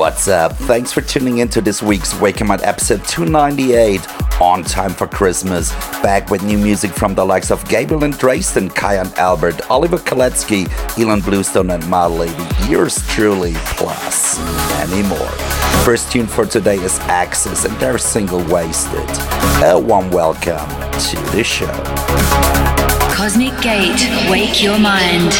What's up? Thanks for tuning into this week's Wake Up episode 298 on time for Christmas. Back with new music from the likes of Gabriel and Dresden, Kyau and Albert, Oliver Koletzki, Ilan Bluestone, and My Lady. Yours truly, plus many more. First tune for today is Axis and their single Wasted. A warm welcome to the show. Cosmic Gate. Wake your mind.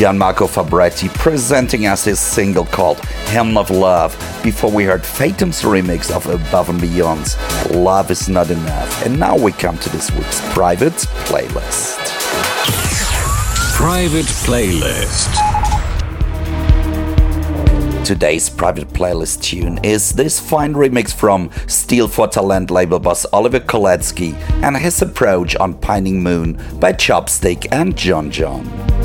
Gianmarco Fabretti presenting us his single called Hymn of Love before we heard Fatum's remix of Above and Beyond's Love is Not Enough. And now we come to this week's private playlist. Private playlist. Today's private playlist tune is this fine remix from Stil vor Talent label boss Oliver Koletzki and his approach on Pining Moon by Chopstick and Johnjon.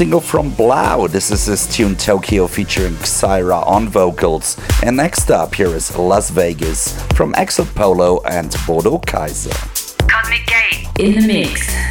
single from Blau. This is his tune Tokyo featuring XIRA on vocals. And next up, here is Las Vegas from Exit Polo and Bodo Kaiser. Cosmic Gate in the mix.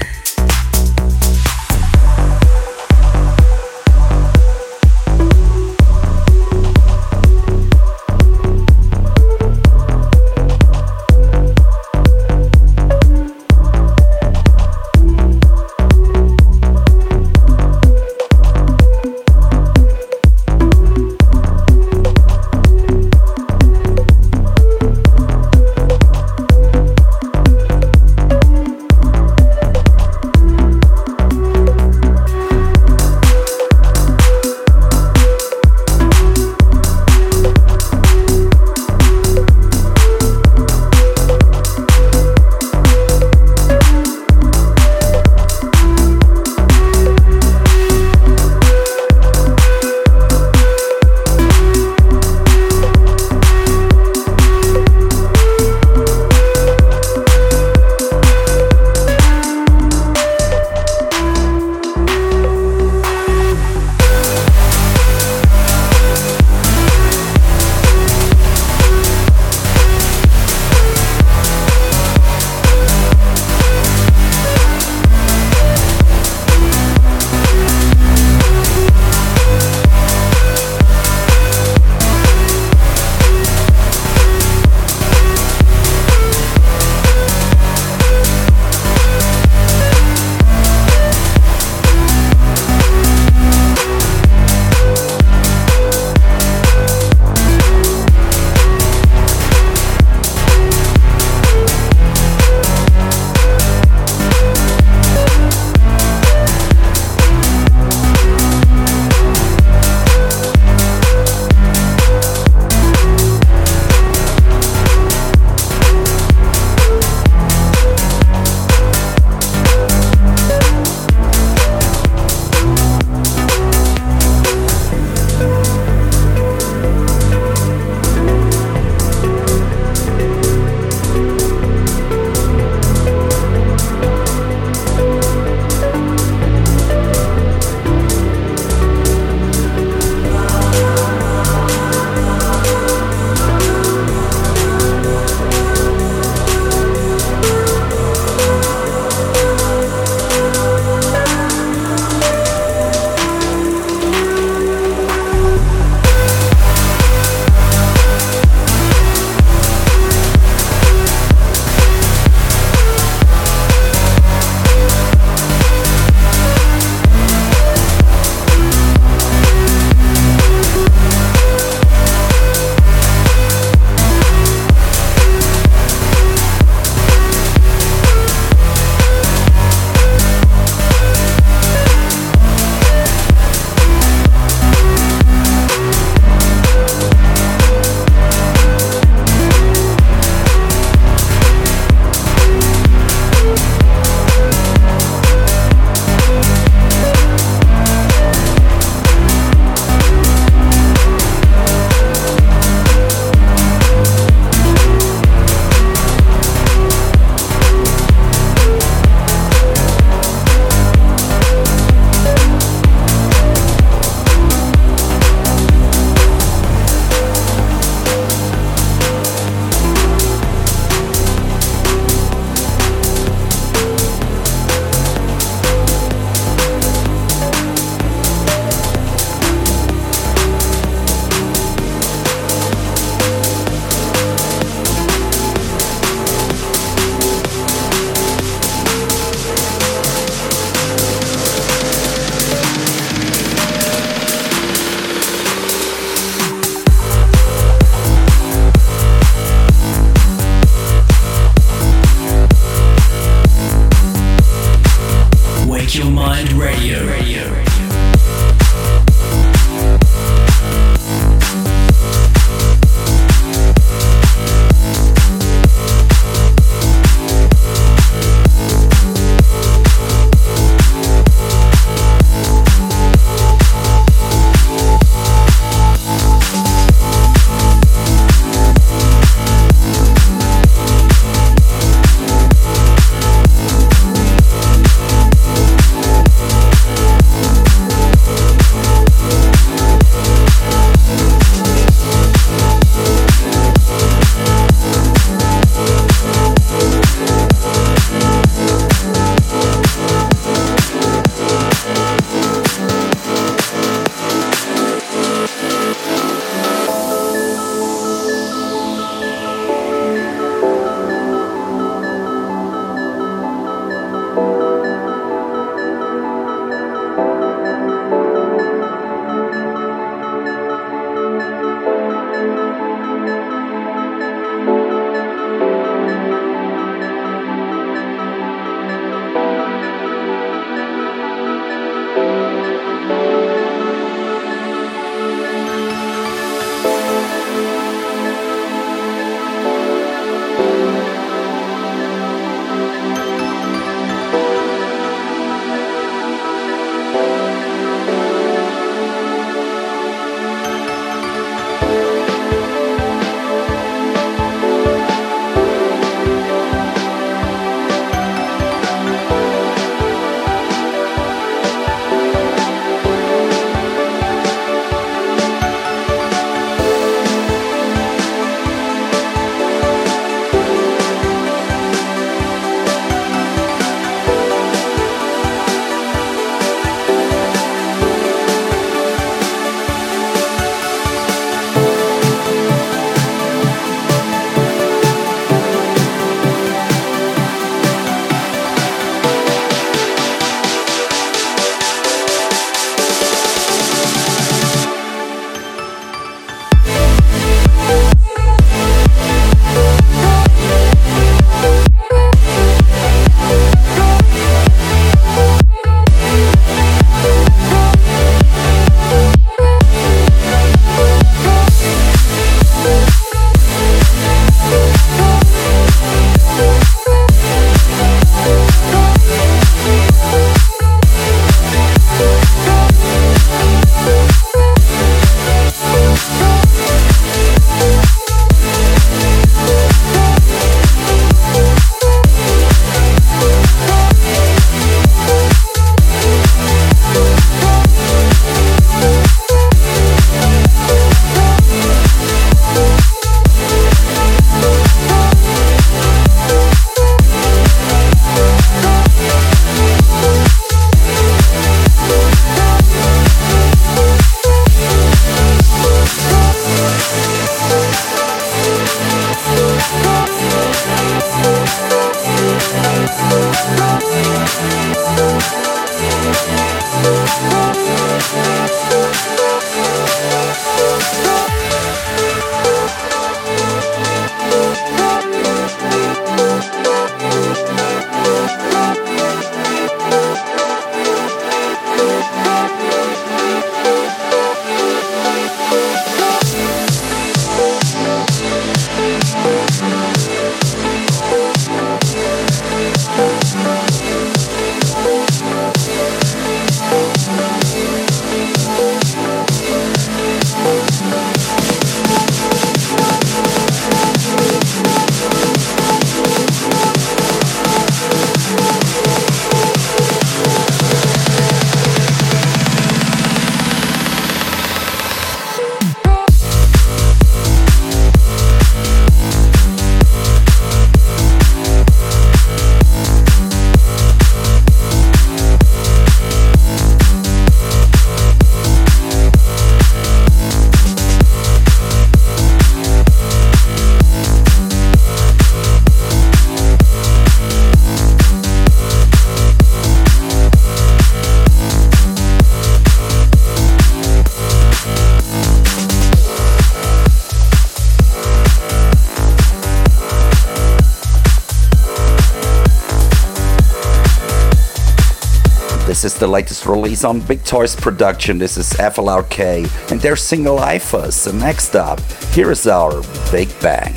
The latest release on Big Toys production. This is FLRK and their single IFUS. And next up, here is our Big Bang.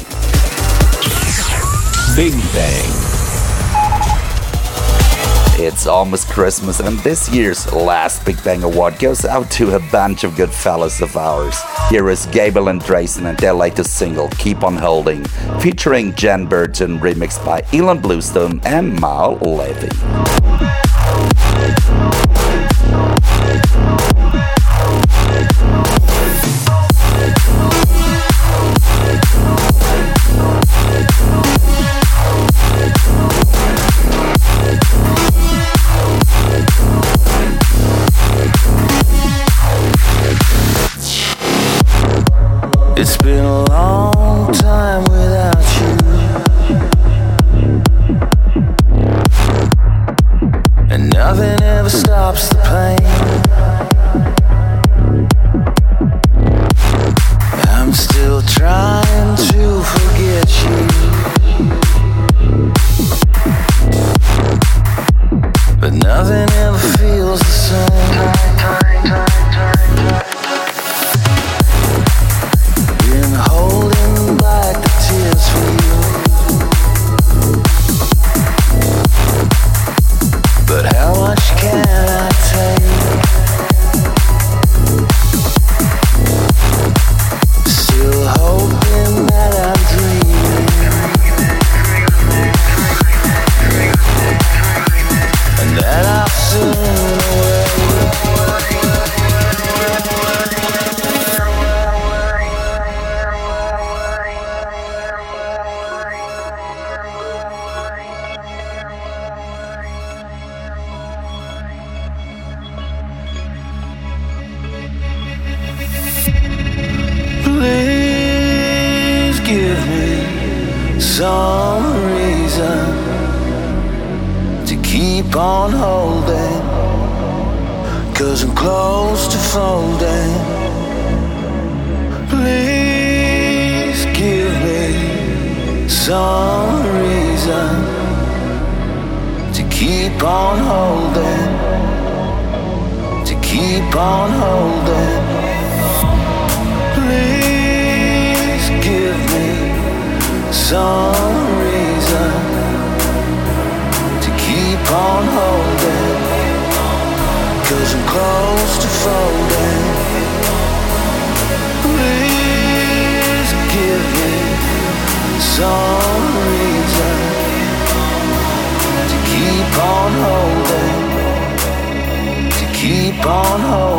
Big Bang. It's almost Christmas, and this year's last Big Bang Award goes out to a bunch of good fellas of ours. Here is Gabriel and Dresden and their latest single, Keep On Holding, featuring Jan Burton, remixed by Ilan Bluestone and Maor Levi. It's been a long keep on holding.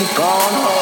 To keep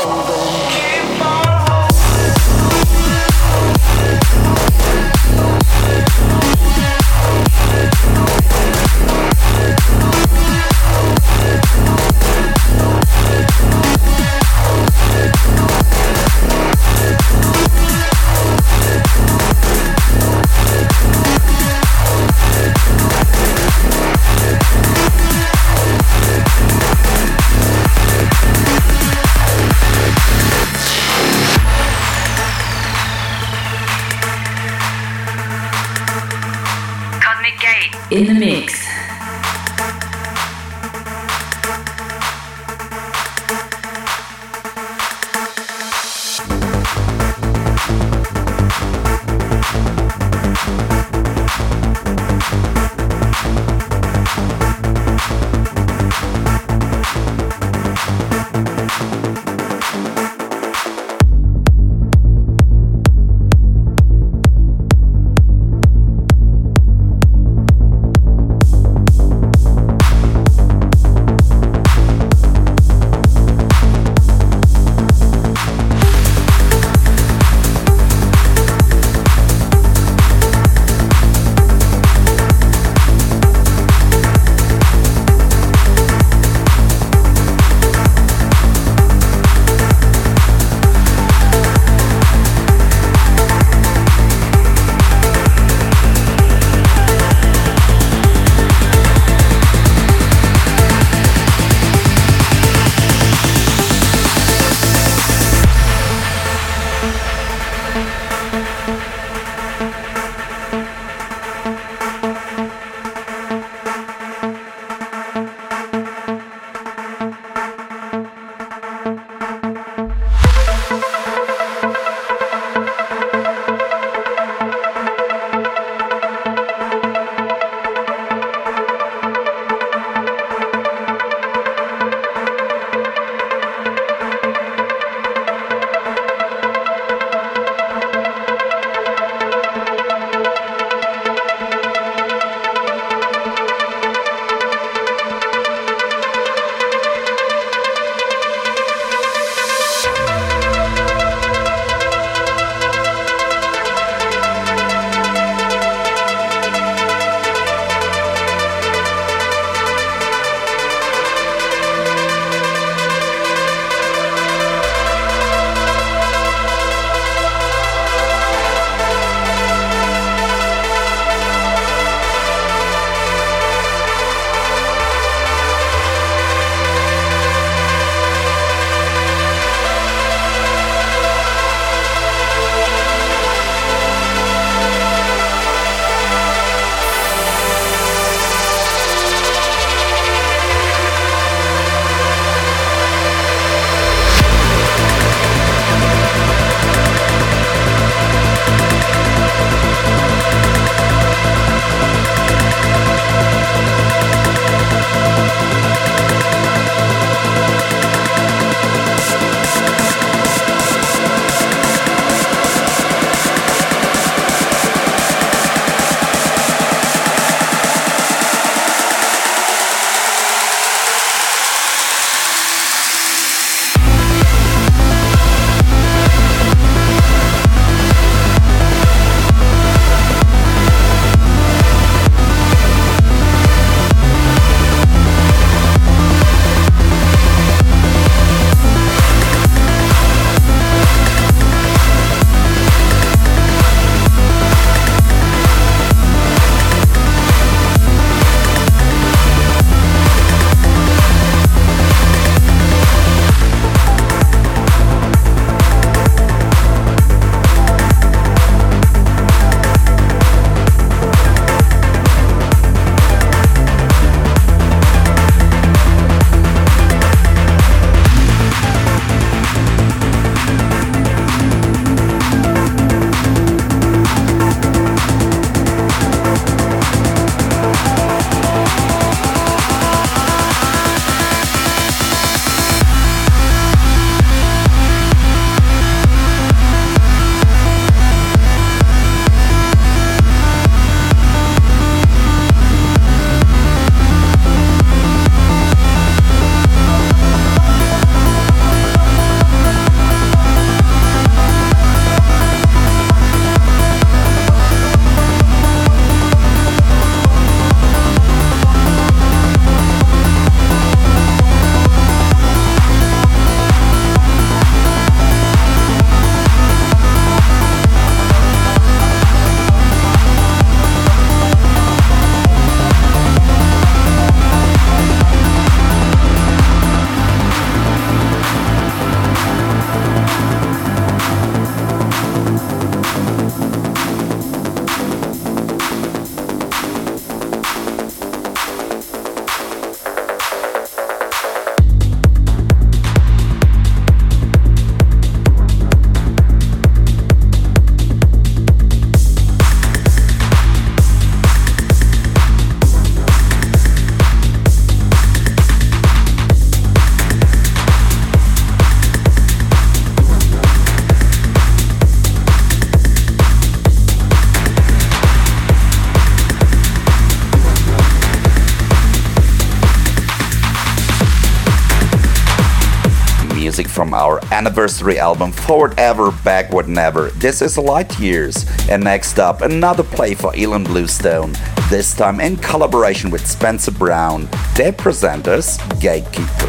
our anniversary album Forward Ever, Backward Never. This is Light Years. And next up, another play for Ilan Bluestone, this time in collaboration with Spencer Brown. They present us Gatekeeper.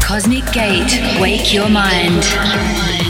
Cosmic Gate, wake your mind.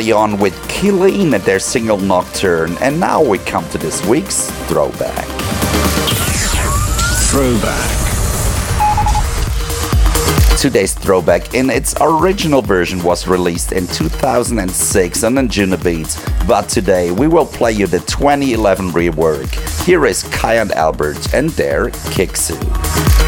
Party on with Killeen and their single Nocturne. And now we come to this week's throwback. Throwback. Today's throwback in its original version was released in 2006 on Anjunabeats, but today we will play you the 2011 rework. Here is Kyau and Albert and their Kiksu.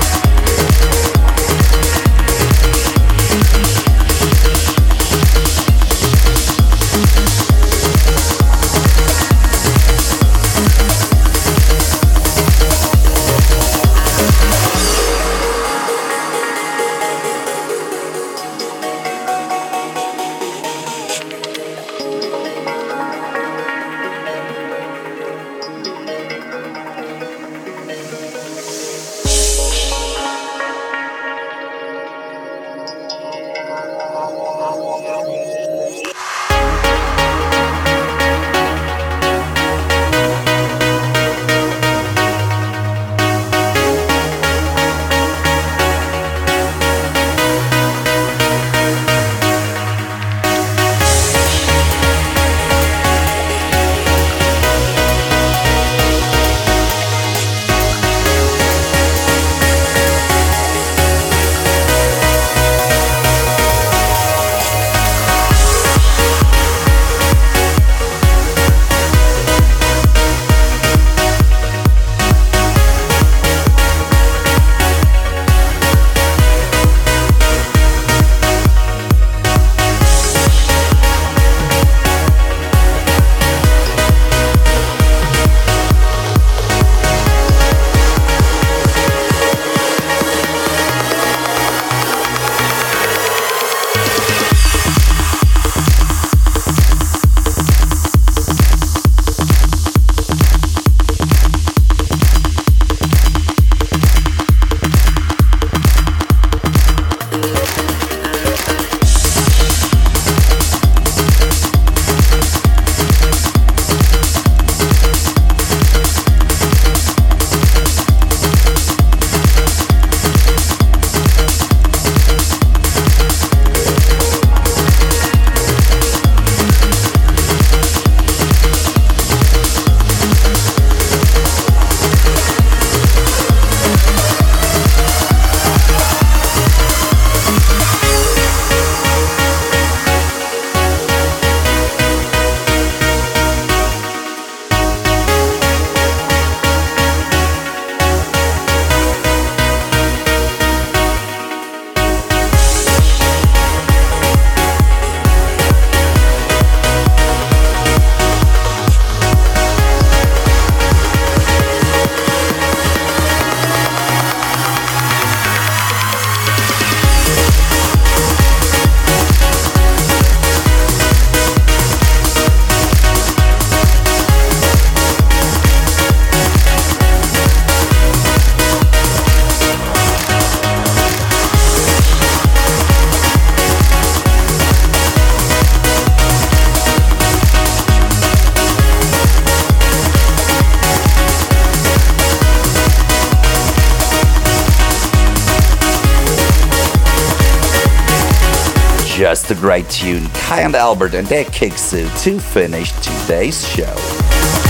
Great tune, Kyau and Albert and their Kiksu to finish today's show.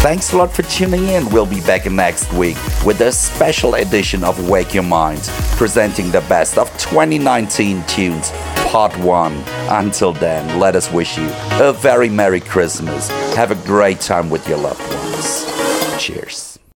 Thanks a lot for tuning in. We'll be back next week with a special edition of Wake Your Mind, presenting the best of 2019 tunes, part one. Until then, let us wish you a very Merry Christmas. Have a great time with your loved ones. Cheers.